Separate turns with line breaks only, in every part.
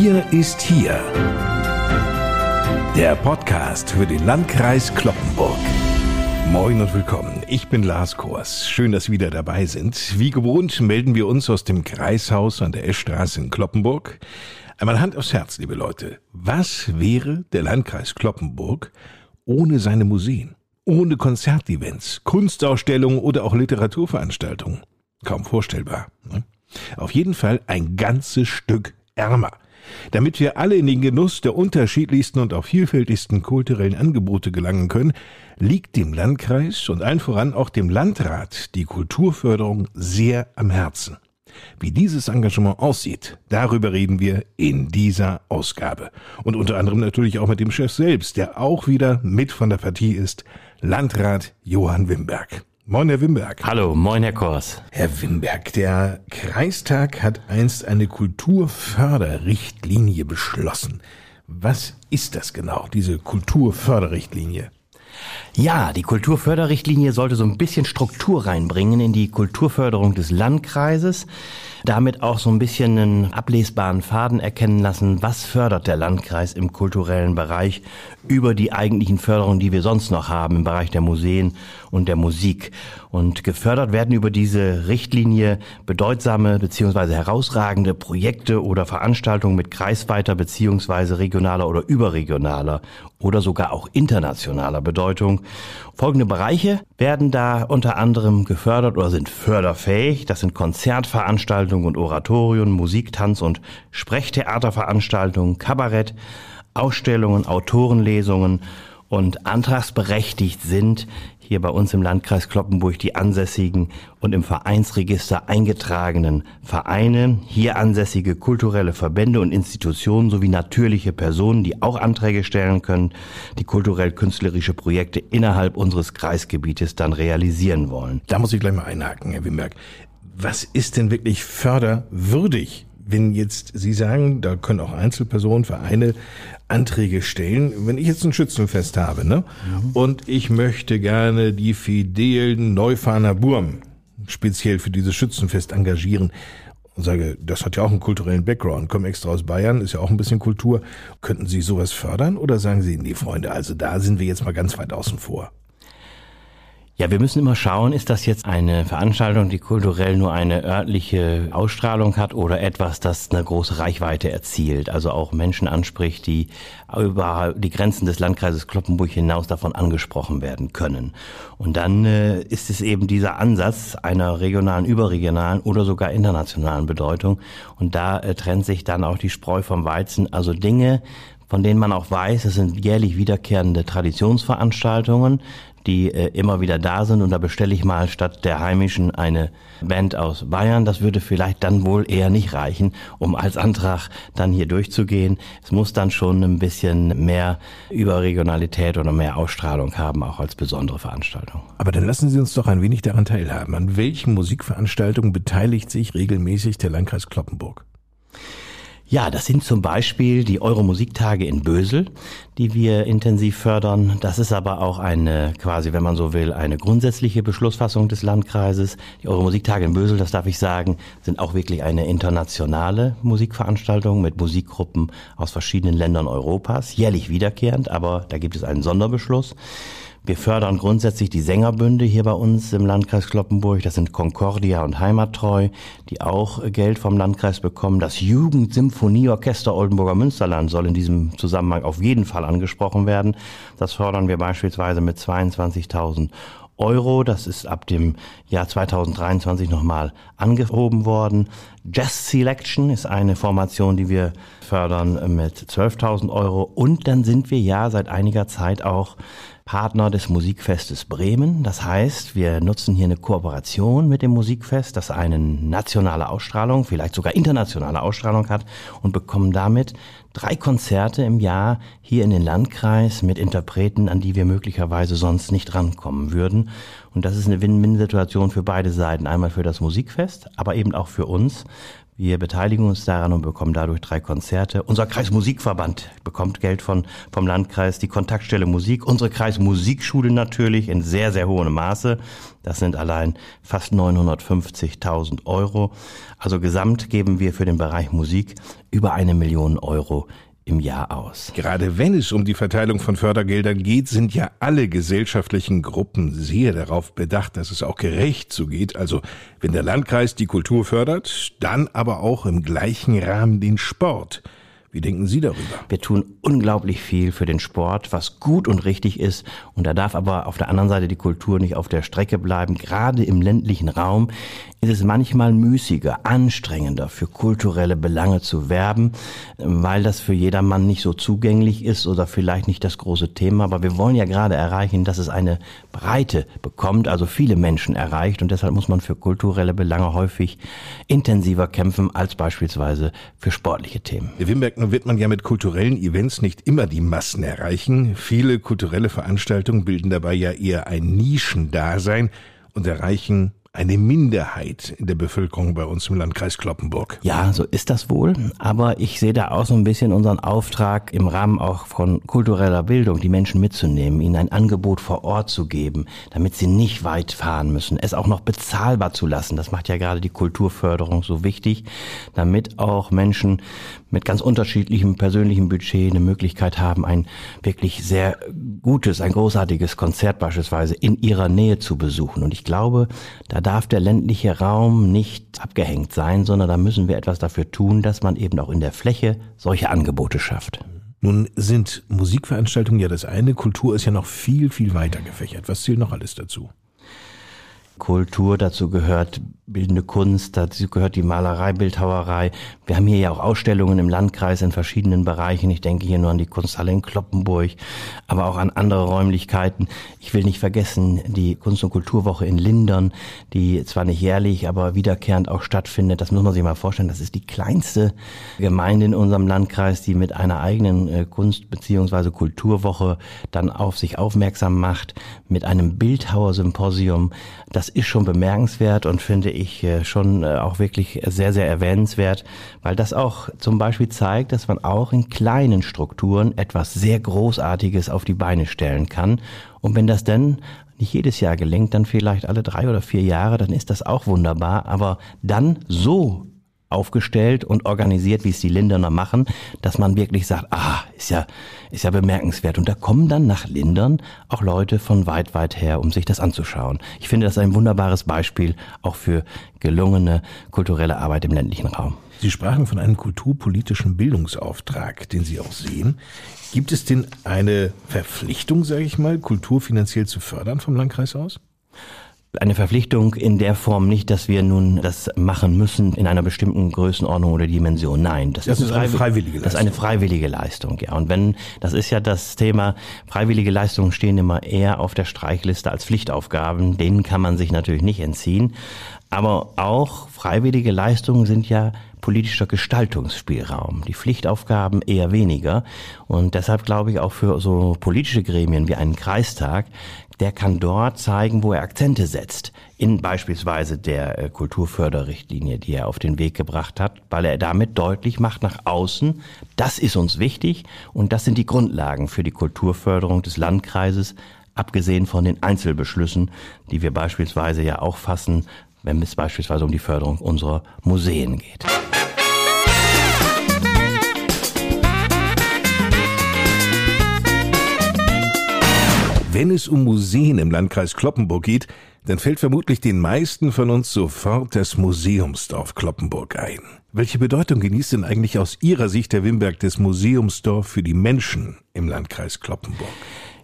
Bier ist hier. Der Podcast für den Landkreis Kloppenburg. Moin und willkommen. Ich bin Lars Kors. Schön, dass Sie wieder dabei sind. Wie gewohnt melden wir uns aus dem Kreishaus an der Eschstraße in Kloppenburg. Einmal Hand aufs Herz, liebe Leute. Was wäre der Landkreis Kloppenburg ohne seine Museen? Ohne Konzertevents, Kunstausstellungen oder auch Literaturveranstaltungen? Kaum vorstellbar. Ne? Auf jeden Fall ein ganzes Stück ärmer. Damit wir alle in den Genuss der unterschiedlichsten und auch vielfältigsten kulturellen Angebote gelangen können, liegt dem Landkreis und allen voran auch dem Landrat die Kulturförderung sehr am Herzen. Wie dieses Engagement aussieht, darüber reden wir in dieser Ausgabe. Und unter anderem natürlich auch mit dem Chef selbst, der auch wieder mit von der Partie ist, Landrat Johann Wimberg. Moin, Herr Wimberg.
Hallo, moin, Herr Kors.
Herr Wimberg, der Kreistag hat einst eine Kulturförderrichtlinie beschlossen. Was ist das genau, diese Kulturförderrichtlinie?
Ja, die Kulturförderrichtlinie sollte so ein bisschen Struktur reinbringen in die Kulturförderung des Landkreises damit auch so ein bisschen einen ablesbaren Faden erkennen lassen, was fördert der Landkreis im kulturellen Bereich über die eigentlichen Förderungen, die wir sonst noch haben im Bereich der Museen und der Musik. Und gefördert werden über diese Richtlinie bedeutsame beziehungsweise herausragende Projekte oder Veranstaltungen mit kreisweiter beziehungsweise regionaler oder überregionaler oder sogar auch internationaler Bedeutung. Folgende Bereiche werden da unter anderem gefördert oder sind förderfähig. Das sind Konzertveranstaltungen und Oratorien, Musik, Tanz und Sprechtheaterveranstaltungen, Kabarett, Ausstellungen, Autorenlesungen und antragsberechtigt sind hier bei uns im Landkreis Kloppenburg die ansässigen und im Vereinsregister eingetragenen Vereine, hier ansässige kulturelle Verbände und Institutionen sowie natürliche Personen, die auch Anträge stellen können, die kulturell-künstlerische Projekte innerhalb unseres Kreisgebietes dann realisieren wollen.
Da muss ich gleich mal einhaken, Herr Wimberg. Was ist denn wirklich förderwürdig wenn jetzt Sie sagen, da können auch Einzelpersonen, Vereine Anträge stellen, wenn ich jetzt ein Schützenfest habe, ne? Mhm. Und ich möchte gerne die fidelen Neufahner Burm speziell für dieses Schützenfest engagieren und sage, das hat ja auch einen kulturellen Background, komme extra aus Bayern, ist ja auch ein bisschen Kultur. Könnten Sie sowas fördern oder sagen Sie, nee, Freunde, also da sind wir jetzt mal ganz weit außen vor?
Ja, wir müssen immer schauen, ist das jetzt eine Veranstaltung, die kulturell nur eine örtliche Ausstrahlung hat oder etwas, das eine große Reichweite erzielt, also auch Menschen anspricht, die über die Grenzen des Landkreises Kloppenburg hinaus davon angesprochen werden können. Und dann äh, ist es eben dieser Ansatz einer regionalen, überregionalen oder sogar internationalen Bedeutung. Und da äh, trennt sich dann auch die Spreu vom Weizen, also Dinge, von denen man auch weiß, es sind jährlich wiederkehrende Traditionsveranstaltungen, die äh, immer wieder da sind. Und da bestelle ich mal statt der heimischen eine Band aus Bayern. Das würde vielleicht dann wohl eher nicht reichen, um als Antrag dann hier durchzugehen. Es muss dann schon ein bisschen mehr Überregionalität oder mehr Ausstrahlung haben, auch als besondere Veranstaltung.
Aber dann lassen Sie uns doch ein wenig daran teilhaben. An welchen Musikveranstaltungen beteiligt sich regelmäßig der Landkreis Kloppenburg?
Ja, das sind zum Beispiel die Euromusiktage in Bösel, die wir intensiv fördern. Das ist aber auch eine, quasi, wenn man so will, eine grundsätzliche Beschlussfassung des Landkreises. Die Euromusiktage in Bösel, das darf ich sagen, sind auch wirklich eine internationale Musikveranstaltung mit Musikgruppen aus verschiedenen Ländern Europas, jährlich wiederkehrend, aber da gibt es einen Sonderbeschluss. Wir fördern grundsätzlich die Sängerbünde hier bei uns im Landkreis Kloppenburg. Das sind Concordia und Heimattreu, die auch Geld vom Landkreis bekommen. Das Jugendsymphonieorchester Oldenburger Münsterland soll in diesem Zusammenhang auf jeden Fall angesprochen werden. Das fördern wir beispielsweise mit 22.000 Euro. Das ist ab dem Jahr 2023 nochmal angehoben worden. Jazz Selection ist eine Formation, die wir fördern mit 12.000 Euro. Und dann sind wir ja seit einiger Zeit auch Partner des Musikfestes Bremen. Das heißt, wir nutzen hier eine Kooperation mit dem Musikfest, das eine nationale Ausstrahlung, vielleicht sogar internationale Ausstrahlung hat und bekommen damit drei Konzerte im Jahr hier in den Landkreis mit Interpreten, an die wir möglicherweise sonst nicht rankommen würden. Und das ist eine Win-Win-Situation für beide Seiten. Einmal für das Musikfest, aber eben auch für uns, Wir beteiligen uns daran und bekommen dadurch drei Konzerte. Unser Kreismusikverband bekommt Geld von, vom Landkreis, die Kontaktstelle Musik, unsere Kreismusikschule natürlich in sehr, sehr hohem Maße. Das sind allein fast 950.000 Euro. Also gesamt geben wir für den Bereich Musik über eine Million Euro im Jahr aus.
Gerade wenn es um die Verteilung von Fördergeldern geht, sind ja alle gesellschaftlichen Gruppen sehr darauf bedacht, dass es auch gerecht zugeht. Also wenn der Landkreis die Kultur fördert, dann aber auch im gleichen Rahmen den Sport. Wie denken Sie darüber?
Wir tun unglaublich viel für den Sport, was gut und richtig ist. Und da darf aber auf der anderen Seite die Kultur nicht auf der Strecke bleiben. Gerade im ländlichen Raum ist es manchmal müßiger, anstrengender für kulturelle Belange zu werben, weil das für jedermann nicht so zugänglich ist oder vielleicht nicht das große Thema. Aber wir wollen ja gerade erreichen, dass es eine Breite bekommt, also viele Menschen erreicht. Und deshalb muss man für kulturelle Belange häufig intensiver kämpfen als beispielsweise für sportliche Themen.
Der Wimberg wird man ja mit kulturellen Events nicht immer die Massen erreichen. Viele kulturelle Veranstaltungen bilden dabei ja eher ein Nischendasein und erreichen eine Minderheit in der Bevölkerung bei uns im Landkreis Kloppenburg.
Ja, so ist das wohl. Aber ich sehe da auch so ein bisschen unseren Auftrag im Rahmen auch von kultureller Bildung, die Menschen mitzunehmen, ihnen ein Angebot vor Ort zu geben, damit sie nicht weit fahren müssen, es auch noch bezahlbar zu lassen. Das macht ja gerade die Kulturförderung so wichtig, damit auch Menschen mit ganz unterschiedlichem persönlichem Budget eine Möglichkeit haben, ein wirklich sehr gutes, ein großartiges Konzert beispielsweise in ihrer Nähe zu besuchen. Und ich glaube, da darf der ländliche Raum nicht abgehängt sein, sondern da müssen wir etwas dafür tun, dass man eben auch in der Fläche solche Angebote schafft.
Nun sind Musikveranstaltungen ja das eine, Kultur ist ja noch viel, viel weiter gefächert. Was zählt noch alles dazu?
Kultur, dazu gehört bildende Kunst, dazu gehört die Malerei, Bildhauerei. Wir haben hier ja auch Ausstellungen im Landkreis in verschiedenen Bereichen. Ich denke hier nur an die Kunsthalle in Kloppenburg, aber auch an andere Räumlichkeiten. Ich will nicht vergessen die Kunst- und Kulturwoche in Lindern, die zwar nicht jährlich, aber wiederkehrend auch stattfindet. Das muss man sich mal vorstellen. Das ist die kleinste Gemeinde in unserem Landkreis, die mit einer eigenen äh, Kunst- bzw. Kulturwoche dann auf sich aufmerksam macht, mit einem Bildhauersymposium. Das ist schon bemerkenswert und finde ich äh, schon äh, auch wirklich sehr, sehr erwähnenswert, weil das auch zum Beispiel zeigt, dass man auch in kleinen Strukturen etwas sehr Großartiges auf die Beine stellen kann. Und wenn das dann nicht jedes Jahr gelingt, dann vielleicht alle drei oder vier Jahre, dann ist das auch wunderbar. Aber dann so aufgestellt und organisiert, wie es die Linderner machen, dass man wirklich sagt, ah, ist ja, ist ja bemerkenswert. Und da kommen dann nach Lindern auch Leute von weit, weit her, um sich das anzuschauen. Ich finde das ein wunderbares Beispiel auch für gelungene kulturelle Arbeit im ländlichen Raum.
Sie sprachen von einem kulturpolitischen Bildungsauftrag, den Sie auch sehen. Gibt es denn eine Verpflichtung, sage ich mal, Kultur finanziell zu fördern vom Landkreis aus?
Eine Verpflichtung in der Form nicht, dass wir nun das machen müssen in einer bestimmten Größenordnung oder Dimension. Nein,
das, das ist, eine freiwillige
Leistung. Das ist eine freiwillige Leistung, ja. Und wenn, das ist ja das Thema, freiwillige Leistungen stehen immer eher auf der Streichliste als Pflichtaufgaben. Denen kann man sich natürlich nicht entziehen. Aber auch freiwillige Leistungen sind ja politischer Gestaltungsspielraum. Die Pflichtaufgaben eher weniger. Und deshalb glaube ich auch für so politische Gremien wie einen Kreistag der kann dort zeigen, wo er Akzente setzt. In beispielsweise der äh, Kulturförderrichtlinie, die er auf den Weg gebracht hat, weil er damit deutlich macht nach außen, das ist uns wichtig und das sind die Grundlagen für die Kulturförderung des Landkreises, abgesehen von den Einzelbeschlüssen, die wir beispielsweise ja auch fassen, wenn es beispielsweise um die Förderung unserer Museen geht.
Wenn es um Museen im Landkreis Kloppenburg geht, dann fällt vermutlich den meisten von uns sofort das Museumsdorf Kloppenburg ein. Welche Bedeutung genießt denn eigentlich aus Ihrer Sicht, Herr Wimberg, das Museumsdorf für die Menschen im Landkreis Kloppenburg?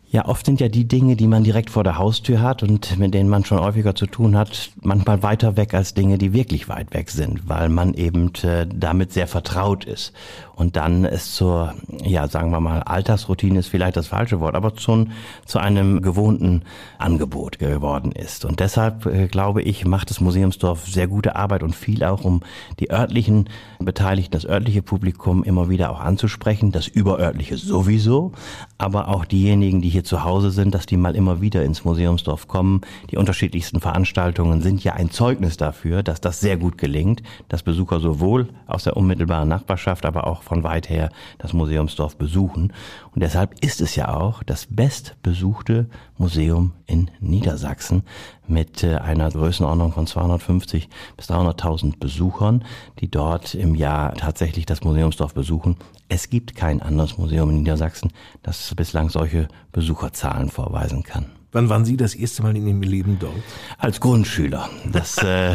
Ja, oft sind ja die Dinge, die man direkt vor der Haustür hat und mit denen man schon häufiger zu tun hat, manchmal weiter weg als Dinge, die wirklich weit weg sind, weil man eben äh, damit sehr vertraut ist. Und dann es zur, ja, sagen wir mal, Alltagsroutine ist vielleicht das falsche Wort, aber zu, zu einem gewohnten Angebot geworden ist. Und deshalb, äh, glaube ich, macht das Museumsdorf sehr gute Arbeit und viel auch, um die örtlichen Beteiligten, das örtliche Publikum immer wieder auch anzusprechen, das überörtliche sowieso, aber auch diejenigen, die hier zu Hause sind, dass die mal immer wieder ins Museumsdorf kommen. Die unterschiedlichsten Veranstaltungen sind ja ein Zeugnis dafür, dass das sehr gut gelingt, dass Besucher sowohl aus der unmittelbaren Nachbarschaft, aber auch von weit her das Museumsdorf besuchen. Und deshalb ist es ja auch das bestbesuchte Museum in Niedersachsen mit äh, einer Größenordnung von 250 bis 300.000 Besuchern, die dort im Jahr tatsächlich das Museumsdorf besuchen. Es gibt kein anderes Museum in Niedersachsen, das bislang solche Besucherzahlen vorweisen kann.
Wann waren Sie das erste Mal in Ihrem Leben dort?
Als Grundschüler. Das
äh,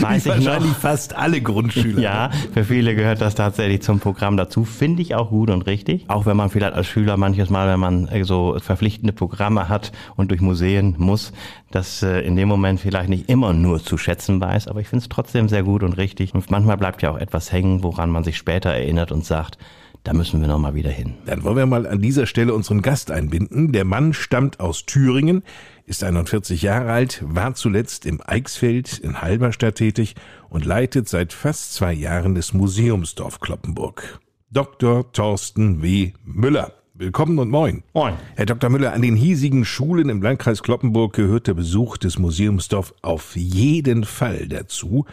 weiß ich Wahrscheinlich noch. fast alle Grundschüler.
Ja, für viele gehört das tatsächlich zum Programm dazu. Finde ich auch gut und richtig. Auch wenn man vielleicht als Schüler manches Mal, wenn man äh, so verpflichtende Programme hat und durch Museen muss, das äh, in dem Moment vielleicht nicht immer nur zu schätzen weiß. Aber ich finde es trotzdem sehr gut und richtig. Und manchmal bleibt ja auch etwas hängen, woran man sich später erinnert und sagt, da müssen wir noch mal wieder hin.
Dann wollen wir mal an dieser Stelle unseren Gast einbinden. Der Mann stammt aus Thüringen, ist 41 Jahre alt, war zuletzt im Eichsfeld in Halberstadt tätig und leitet seit fast zwei Jahren das Museumsdorf Kloppenburg. Dr. Thorsten W. Müller. Willkommen und moin.
Moin.
Herr Dr. Müller, an den hiesigen Schulen im Landkreis Kloppenburg gehört der Besuch des Museumsdorf auf jeden Fall dazu.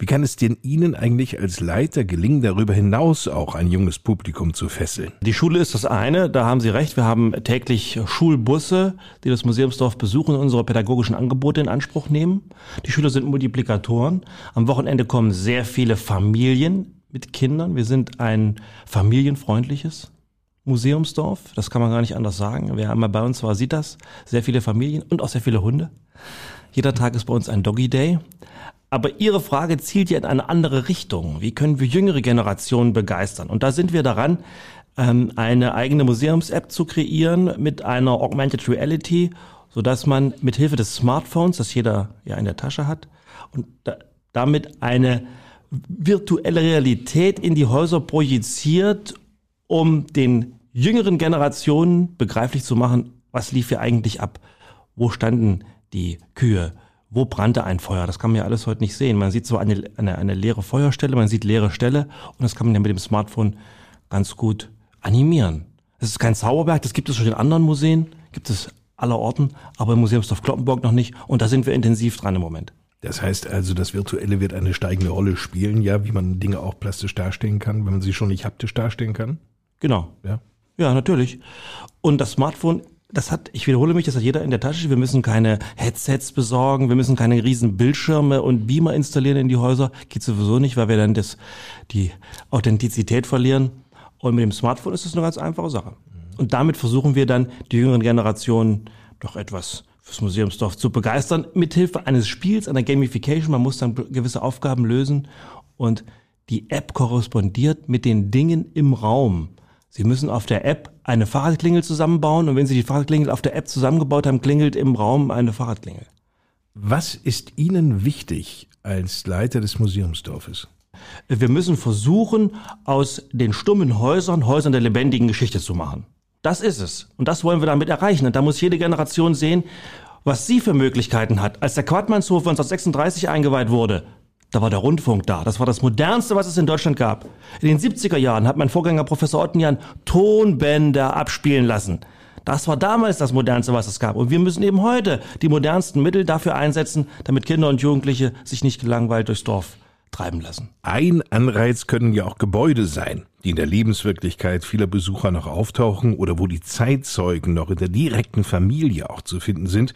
Wie kann es denn Ihnen eigentlich als Leiter gelingen, darüber hinaus auch ein junges Publikum zu fesseln?
Die Schule ist das eine, da haben Sie recht. Wir haben täglich Schulbusse, die das Museumsdorf besuchen und unsere pädagogischen Angebote in Anspruch nehmen. Die Schüler sind Multiplikatoren. Am Wochenende kommen sehr viele Familien mit Kindern. Wir sind ein familienfreundliches Museumsdorf. Das kann man gar nicht anders sagen. Wer einmal bei uns war, sieht das. Sehr viele Familien und auch sehr viele Hunde. Jeder Tag ist bei uns ein Doggy Day. Aber Ihre Frage zielt ja in eine andere Richtung. Wie können wir jüngere Generationen begeistern? Und da sind wir daran, ähm, eine eigene Museums-App zu kreieren mit einer Augmented Reality, so dass man mit Hilfe des Smartphones, das jeder ja in der Tasche hat, und damit eine virtuelle Realität in die Häuser projiziert, um den jüngeren Generationen begreiflich zu machen, was lief hier eigentlich ab? Wo standen die Kühe? Wo brannte ein Feuer. Das kann man ja alles heute nicht sehen. Man sieht so eine, eine, eine leere Feuerstelle, man sieht leere Stelle und das kann man ja mit dem Smartphone ganz gut animieren. Es ist kein Zauberberg, das gibt es schon in anderen Museen, gibt es aller Orten, aber im Museumsdorf Kloppenburg noch nicht und da sind wir intensiv dran im Moment.
Das heißt also, das Virtuelle wird eine steigende Rolle spielen, ja, wie man Dinge auch plastisch darstellen kann, wenn man sie schon nicht haptisch darstellen kann?
Genau. Ja. Ja, natürlich. Und das Smartphone das hat, ich wiederhole mich, das hat jeder in der Tasche. Wir müssen keine Headsets besorgen, wir müssen keine riesen Bildschirme und Beamer installieren in die Häuser. Geht sowieso nicht, weil wir dann das, die Authentizität verlieren. Und mit dem Smartphone ist es eine ganz einfache Sache. Und damit versuchen wir dann, die jüngeren Generationen doch etwas fürs Museumsdorf zu begeistern, mithilfe eines Spiels, einer Gamification. Man muss dann gewisse Aufgaben lösen und die App korrespondiert mit den Dingen im Raum. Sie müssen auf der App eine Fahrradklingel zusammenbauen und wenn Sie die Fahrradklingel auf der App zusammengebaut haben, klingelt im Raum eine Fahrradklingel.
Was ist Ihnen wichtig als Leiter des Museumsdorfes?
Wir müssen versuchen, aus den stummen Häusern Häusern der lebendigen Geschichte zu machen. Das ist es. Und das wollen wir damit erreichen. Und da muss jede Generation sehen, was sie für Möglichkeiten hat. Als der Quadmannshof 1936 eingeweiht wurde, da war der Rundfunk da. Das war das modernste, was es in Deutschland gab. In den 70er Jahren hat mein Vorgänger Professor Ottenjan Tonbänder abspielen lassen. Das war damals das modernste, was es gab. Und wir müssen eben heute die modernsten Mittel dafür einsetzen, damit Kinder und Jugendliche sich nicht gelangweilt durchs Dorf treiben lassen.
Ein Anreiz können ja auch Gebäude sein, die in der Lebenswirklichkeit vieler Besucher noch auftauchen oder wo die Zeitzeugen noch in der direkten Familie auch zu finden sind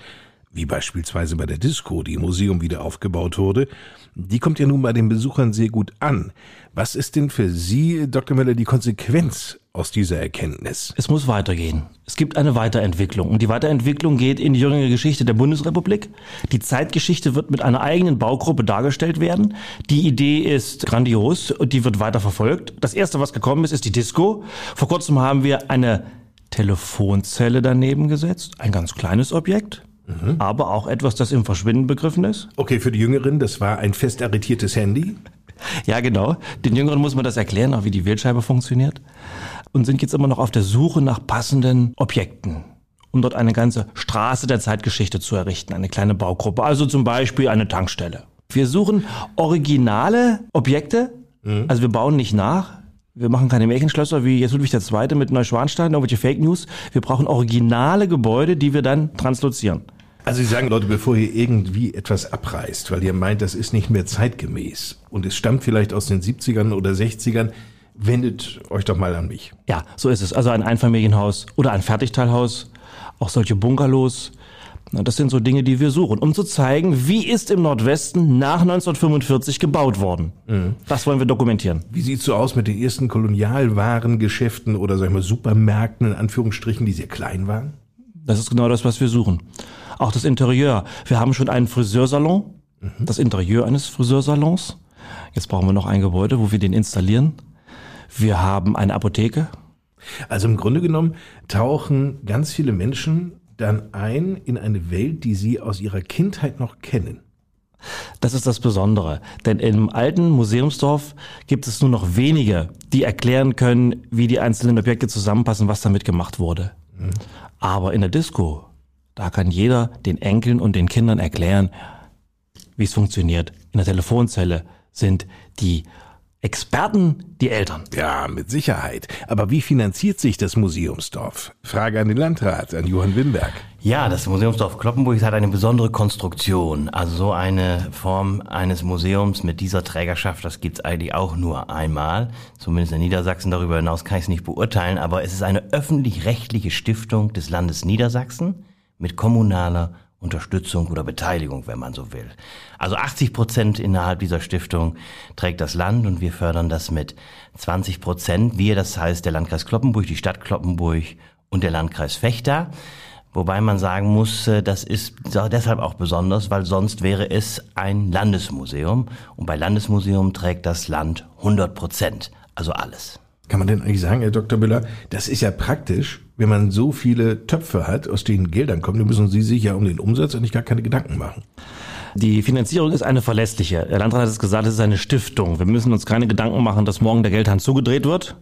wie beispielsweise bei der Disco, die im Museum wieder aufgebaut wurde, die kommt ja nun bei den Besuchern sehr gut an. Was ist denn für Sie, Dr. Müller, die Konsequenz aus dieser Erkenntnis?
Es muss weitergehen. Es gibt eine Weiterentwicklung. Und die Weiterentwicklung geht in die jüngere Geschichte der Bundesrepublik. Die Zeitgeschichte wird mit einer eigenen Baugruppe dargestellt werden. Die Idee ist grandios und die wird weiter verfolgt. Das erste, was gekommen ist, ist die Disco. Vor kurzem haben wir eine Telefonzelle daneben gesetzt. Ein ganz kleines Objekt Mhm. Aber auch etwas, das im Verschwinden begriffen ist.
Okay, für die Jüngeren, das war ein fest arretiertes Handy.
Ja, genau. Den Jüngeren muss man das erklären, auch wie die Wählscheibe funktioniert. Und sind jetzt immer noch auf der Suche nach passenden Objekten, um dort eine ganze Straße der Zeitgeschichte zu errichten, eine kleine Baugruppe. Also zum Beispiel eine Tankstelle. Wir suchen originale Objekte. Mhm. Also wir bauen nicht nach, Wir machen keine Märchenschlösser wie jetzt Ludwig II. mit Neuschwanstein, irgendwelche Fake News. Wir brauchen originale Gebäude, die wir dann translozieren.
Also Sie sagen, Leute, bevor ihr irgendwie etwas abreißt, weil ihr meint, das ist nicht mehr zeitgemäß und es stammt vielleicht aus den 70ern oder 60ern, wendet euch doch mal an mich.
Ja, so ist es. Also ein Einfamilienhaus oder ein Fertigteilhaus, auch solche Bungalows. Das sind so Dinge, die wir suchen, um zu zeigen, wie ist im Nordwesten nach 1945 gebaut worden. Mhm. Das wollen wir dokumentieren.
Wie sieht's so aus mit den ersten Kolonialwarengeschäften oder sag ich mal Supermärkten in Anführungsstrichen, die sehr klein waren?
Das ist genau das, was wir suchen. Auch das Interieur. Wir haben schon einen Friseursalon, mhm. das Interieur eines Friseursalons. Jetzt brauchen wir noch ein Gebäude, wo wir den installieren. Wir haben eine Apotheke.
Also im Grunde genommen tauchen ganz viele Menschen dann ein in eine Welt, die sie aus ihrer Kindheit noch kennen.
Das ist das Besondere, denn im alten Museumsdorf gibt es nur noch wenige, die erklären können, wie die einzelnen Objekte zusammenpassen, was damit gemacht wurde. Mhm. Aber in der Disco, da kann jeder den Enkeln und den Kindern erklären, wie es funktioniert. In der Telefonzelle sind die Experten die Eltern.
Ja, mit Sicherheit. Aber wie finanziert sich das Museumsdorf? Frage an den Landrat, an Johann Wimberg.
Ja, das Museumsdorf Kloppenburg hat eine besondere Konstruktion. Also so eine Form eines Museums mit dieser Trägerschaft, das gibt's eigentlich auch nur einmal. Zumindest in Niedersachsen. Darüber hinaus kann ich es nicht beurteilen. Aber es ist eine öffentlich-rechtliche Stiftung des Landes Niedersachsen mit kommunaler Unterstützung oder Beteiligung, wenn man so will. Also 80 Prozent innerhalb dieser Stiftung trägt das Land und wir fördern das mit 20 Prozent. Wir, das heißt der Landkreis Kloppenburg, die Stadt Kloppenburg und der Landkreis Fechter. Wobei man sagen muss, äh, das ist deshalb auch besonders, weil sonst wäre es ein Landesmuseum. Und bei Landesmuseum trägt das Land 100 Prozent, also alles.
Kann man denn eigentlich sagen, Herr Dr. Müller, das ist ja praktisch, wenn man so viele Töpfe hat, aus denen Geldern kommen, dann müssen Sie sich ja um den Umsatz eigentlich gar keine Gedanken machen.
Die Finanzierung ist eine verlässliche. Der Landrat hat es gesagt, es ist eine Stiftung. Wir müssen uns keine Gedanken machen, dass morgen der Geldhahn zugedreht wird.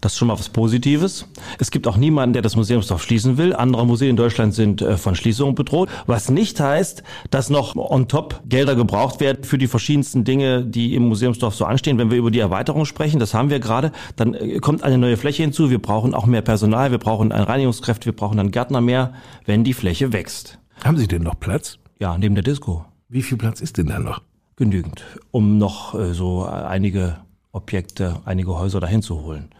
Das ist schon mal was Positives. Es gibt auch niemanden, der das Museumsdorf schließen will. Andere Museen in Deutschland sind äh, von Schließung bedroht. Was nicht heißt, dass noch on top Gelder gebraucht werden für die verschiedensten Dinge, die im Museumsdorf so anstehen. Wenn wir über die Erweiterung sprechen, das haben wir gerade, dann äh, kommt eine neue Fläche hinzu. Wir brauchen auch mehr Personal, wir brauchen ein Reinigungskräfte, wir brauchen einen Gärtner mehr, wenn die Fläche wächst.
Haben Sie denn noch Platz?
Ja, neben der Disco.
Wie viel Platz ist denn da noch?
Genügend, um noch äh, so einige Objekte, einige Häuser dahin zu holen.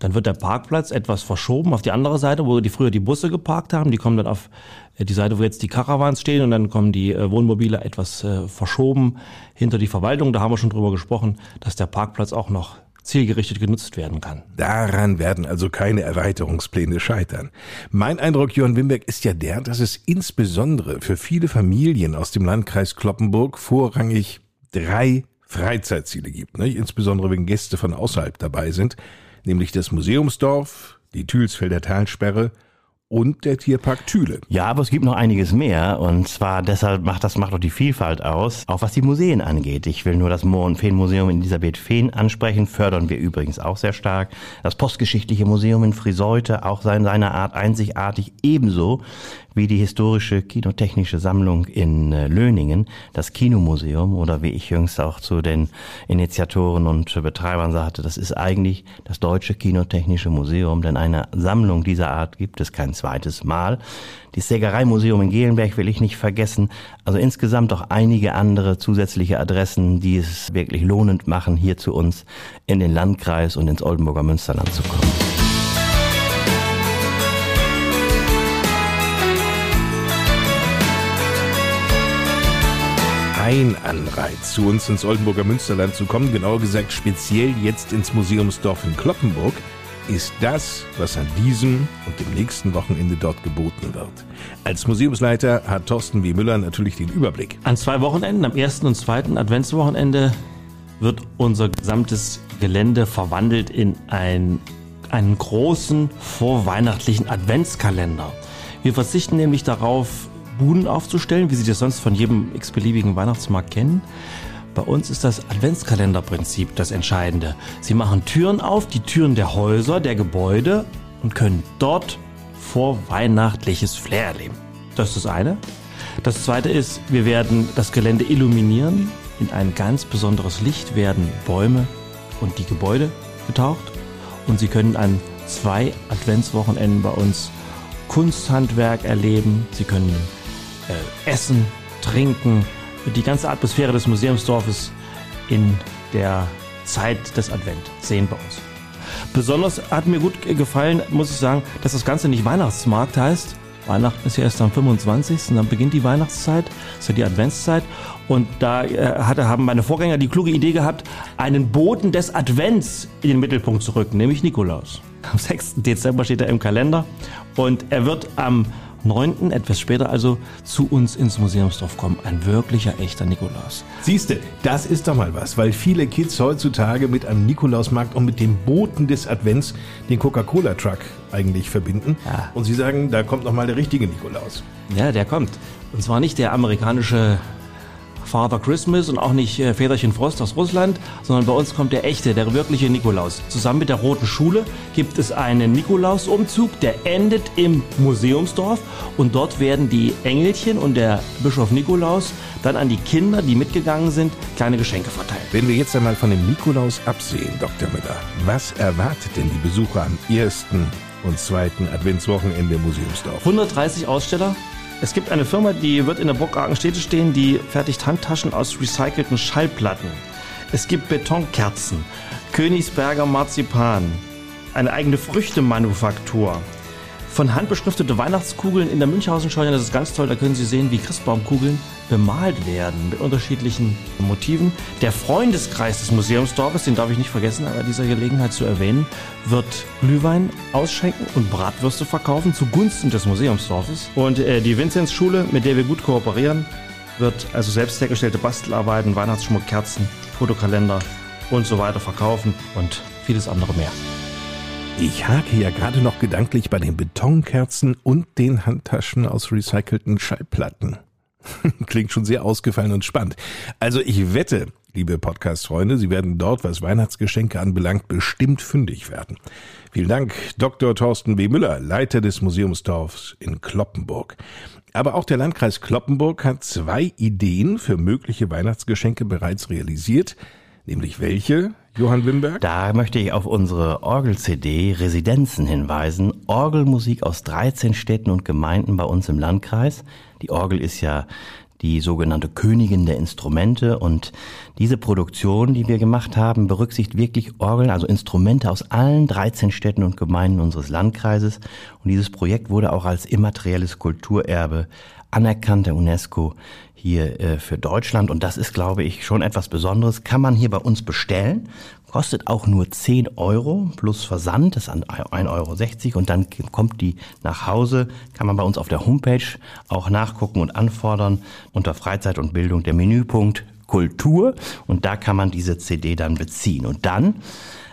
Dann wird der Parkplatz etwas verschoben auf die andere Seite, wo die früher die Busse geparkt haben. Die kommen dann auf äh, die Seite, wo jetzt die Caravans stehen und dann kommen die äh, Wohnmobile etwas äh, verschoben hinter die Verwaltung. Da haben wir schon drüber gesprochen, dass der Parkplatz auch noch zielgerichtet genutzt werden kann.
Daran werden also keine Erweiterungspläne scheitern. Mein Eindruck, Johann Wimberg, ist ja der, dass es insbesondere für viele Familien aus dem Landkreis Kloppenburg vorrangig drei Freizeitziele gibt, nicht? insbesondere wenn Gäste von außerhalb dabei sind nämlich das Museumsdorf, die Thülsfelder Talsperre und der Tierpark Thüle.
Ja, aber es gibt noch einiges mehr und zwar deshalb macht das macht doch die Vielfalt aus, auch was die Museen angeht. Ich will nur das Moor- und Feenmuseum in Elisabeth Feen ansprechen, fördern wir übrigens auch sehr stark. Das Postgeschichtliche Museum in Friseute, auch in seiner Art einzigartig, ebenso wie die historische kinotechnische Sammlung in äh, Löningen, das Kinomuseum oder wie ich jüngst auch zu den Initiatoren und Betreibern sagte, das ist eigentlich das deutsche kinotechnische Museum, denn eine Sammlung dieser Art gibt es kein zweites Mal. Die Sägereimuseum in Gelenberg will ich nicht vergessen. Also insgesamt auch einige andere zusätzliche Adressen, die es wirklich lohnend machen, hier zu uns in den Landkreis und ins Oldenburger Münsterland zu kommen.
ein Anreiz, zu uns ins Oldenburger Münsterland zu kommen, genauer gesagt speziell jetzt ins Museumsdorf in Kloppenburg, ist das, was an diesem und dem nächsten Wochenende dort geboten wird. Als Museumsleiter hat Thorsten W. Müller natürlich den Überblick.
An zwei Wochenenden, am ersten und zweiten Adventswochenende, wird unser gesamtes Gelände verwandelt in ein, einen großen vorweihnachtlichen Adventskalender. Wir verzichten nämlich darauf, Buden aufzustellen, wie Sie das sonst von jedem x-beliebigen Weihnachtsmarkt kennen. Bei uns ist das Adventskalenderprinzip das Entscheidende. Sie machen Türen auf, die Türen der Häuser, der Gebäude und können dort vorweihnachtliches Flair erleben. Das ist das eine. Das zweite ist, wir werden das Gelände illuminieren. In ein ganz besonderes Licht werden Bäume und die Gebäude getaucht und Sie können an zwei Adventswochenenden bei uns Kunsthandwerk erleben. Sie können äh, essen, trinken, die ganze Atmosphäre des Museumsdorfes in der Zeit des Advent sehen bei uns. Besonders hat mir gut gefallen, muss ich sagen, dass das Ganze nicht Weihnachtsmarkt heißt. Weihnachten ist ja erst am 25. dann beginnt die Weihnachtszeit, ist ja die Adventszeit. Und da äh, hatte, haben meine Vorgänger die kluge Idee gehabt, einen Boten des Advents in den Mittelpunkt zu rücken, nämlich Nikolaus. Am 6. Dezember steht er im Kalender und er wird am 9., etwas später also, zu uns ins Museumsdorf kommen. Ein wirklicher, echter Nikolaus.
Siehste, das ist doch mal was, weil viele Kids heutzutage mit einem Nikolausmarkt und mit dem Boten des Advents den Coca-Cola-Truck eigentlich verbinden. Ja. Und sie sagen, da kommt noch mal der richtige Nikolaus.
Ja, der kommt. Und zwar nicht der amerikanische Father Christmas und auch nicht äh, Väterchen Frost aus Russland, sondern bei uns kommt der echte, der wirkliche Nikolaus. Zusammen mit der Roten Schule gibt es einen Nikolausumzug, der endet im Museumsdorf und dort werden die Engelchen und der Bischof Nikolaus dann an die Kinder, die mitgegangen sind, kleine Geschenke verteilen.
Wenn wir jetzt einmal von dem Nikolaus absehen, Dr. Müller, was erwartet denn die Besucher am ersten und zweiten Adventswochenende im Museumsdorf?
130 Aussteller, es gibt eine Firma, die wird in der Burg Städte stehen, die fertigt Handtaschen aus recycelten Schallplatten. Es gibt Betonkerzen, Königsberger Marzipan, eine eigene Früchtemanufaktur, von Hand beschriftete Weihnachtskugeln in der Münchhausen-Scheune. Das ist ganz toll. Da können Sie sehen, wie Christbaumkugeln bemalt werden mit unterschiedlichen Motiven. Der Freundeskreis des Museumsdorfes, den darf ich nicht vergessen, aber dieser Gelegenheit zu erwähnen, wird Glühwein ausschenken und Bratwürste verkaufen zugunsten des Museumsdorfes. Und äh, die Vinzenzschule, mit der wir gut kooperieren, wird also selbst hergestellte Bastelarbeiten, Weihnachtsschmuck, Kerzen, Fotokalender und so weiter verkaufen und vieles andere mehr.
Ich hake ja gerade noch gedanklich bei den Betonkerzen und den Handtaschen aus recycelten Schallplatten. Klingt schon sehr ausgefallen und spannend. Also ich wette, liebe Podcast-Freunde, Sie werden dort, was Weihnachtsgeschenke anbelangt, bestimmt fündig werden. Vielen Dank, Dr. Thorsten B. Müller, Leiter des Museumsdorfs in Kloppenburg. Aber auch der Landkreis Kloppenburg hat zwei Ideen für mögliche Weihnachtsgeschenke bereits realisiert. Nämlich welche, Johann Wimberg?
Da möchte ich auf unsere Orgel-CD Residenzen hinweisen. Orgelmusik aus 13 Städten und Gemeinden bei uns im Landkreis. Die Orgel ist ja die sogenannte Königin der Instrumente und diese Produktion, die wir gemacht haben, berücksichtigt wirklich Orgeln, also Instrumente aus allen 13 Städten und Gemeinden unseres Landkreises und dieses Projekt wurde auch als immaterielles Kulturerbe anerkannt der UNESCO hier äh, für Deutschland. Und das ist, glaube ich, schon etwas Besonderes. Kann man hier bei uns bestellen. Kostet auch nur 10 Euro plus Versand, das ist 1,60 Euro. Und dann kommt die nach Hause, kann man bei uns auf der Homepage auch nachgucken und anfordern unter Freizeit und Bildung der Menüpunkt Kultur. Und da kann man diese CD dann beziehen. Und dann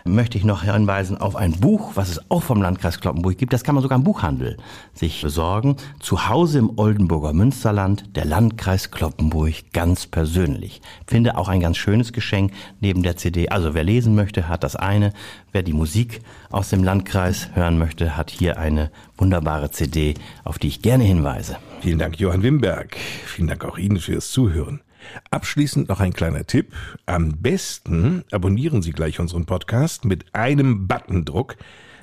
möchte ich noch hinweisen auf ein Buch, was es auch vom Landkreis Kloppenburg gibt. Das kann man sogar im Buchhandel sich besorgen. Zu Hause im Oldenburger Münsterland, der Landkreis Kloppenburg ganz persönlich. Finde auch ein ganz schönes Geschenk neben der CD. Also wer lesen möchte, hat das eine. Wer die Musik aus dem Landkreis hören möchte, hat hier eine wunderbare CD, auf die ich gerne hinweise.
Vielen Dank, Johann Wimberg. Vielen Dank auch Ihnen fürs Zuhören. Abschließend noch ein kleiner Tipp. Am besten abonnieren Sie gleich unseren Podcast mit einem Buttondruck.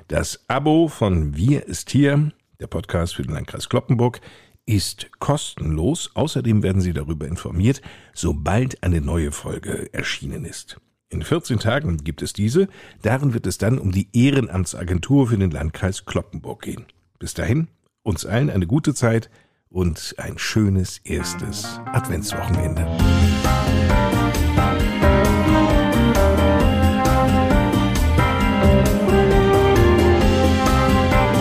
Das Abo von Wir ist hier, der Podcast für den Landkreis Kloppenburg, ist kostenlos. Außerdem werden Sie darüber informiert, sobald eine neue Folge erschienen ist. In 14 Tagen gibt es diese. Darin wird es dann um die Ehrenamtsagentur für den Landkreis Kloppenburg gehen. Bis dahin, uns allen eine gute Zeit und ein schönes erstes Adventswochenende.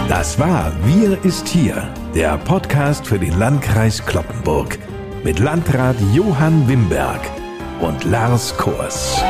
Das war Wir ist hier, der Podcast für den Landkreis Kloppenburg mit Landrat Johann Wimberg und Lars Kors.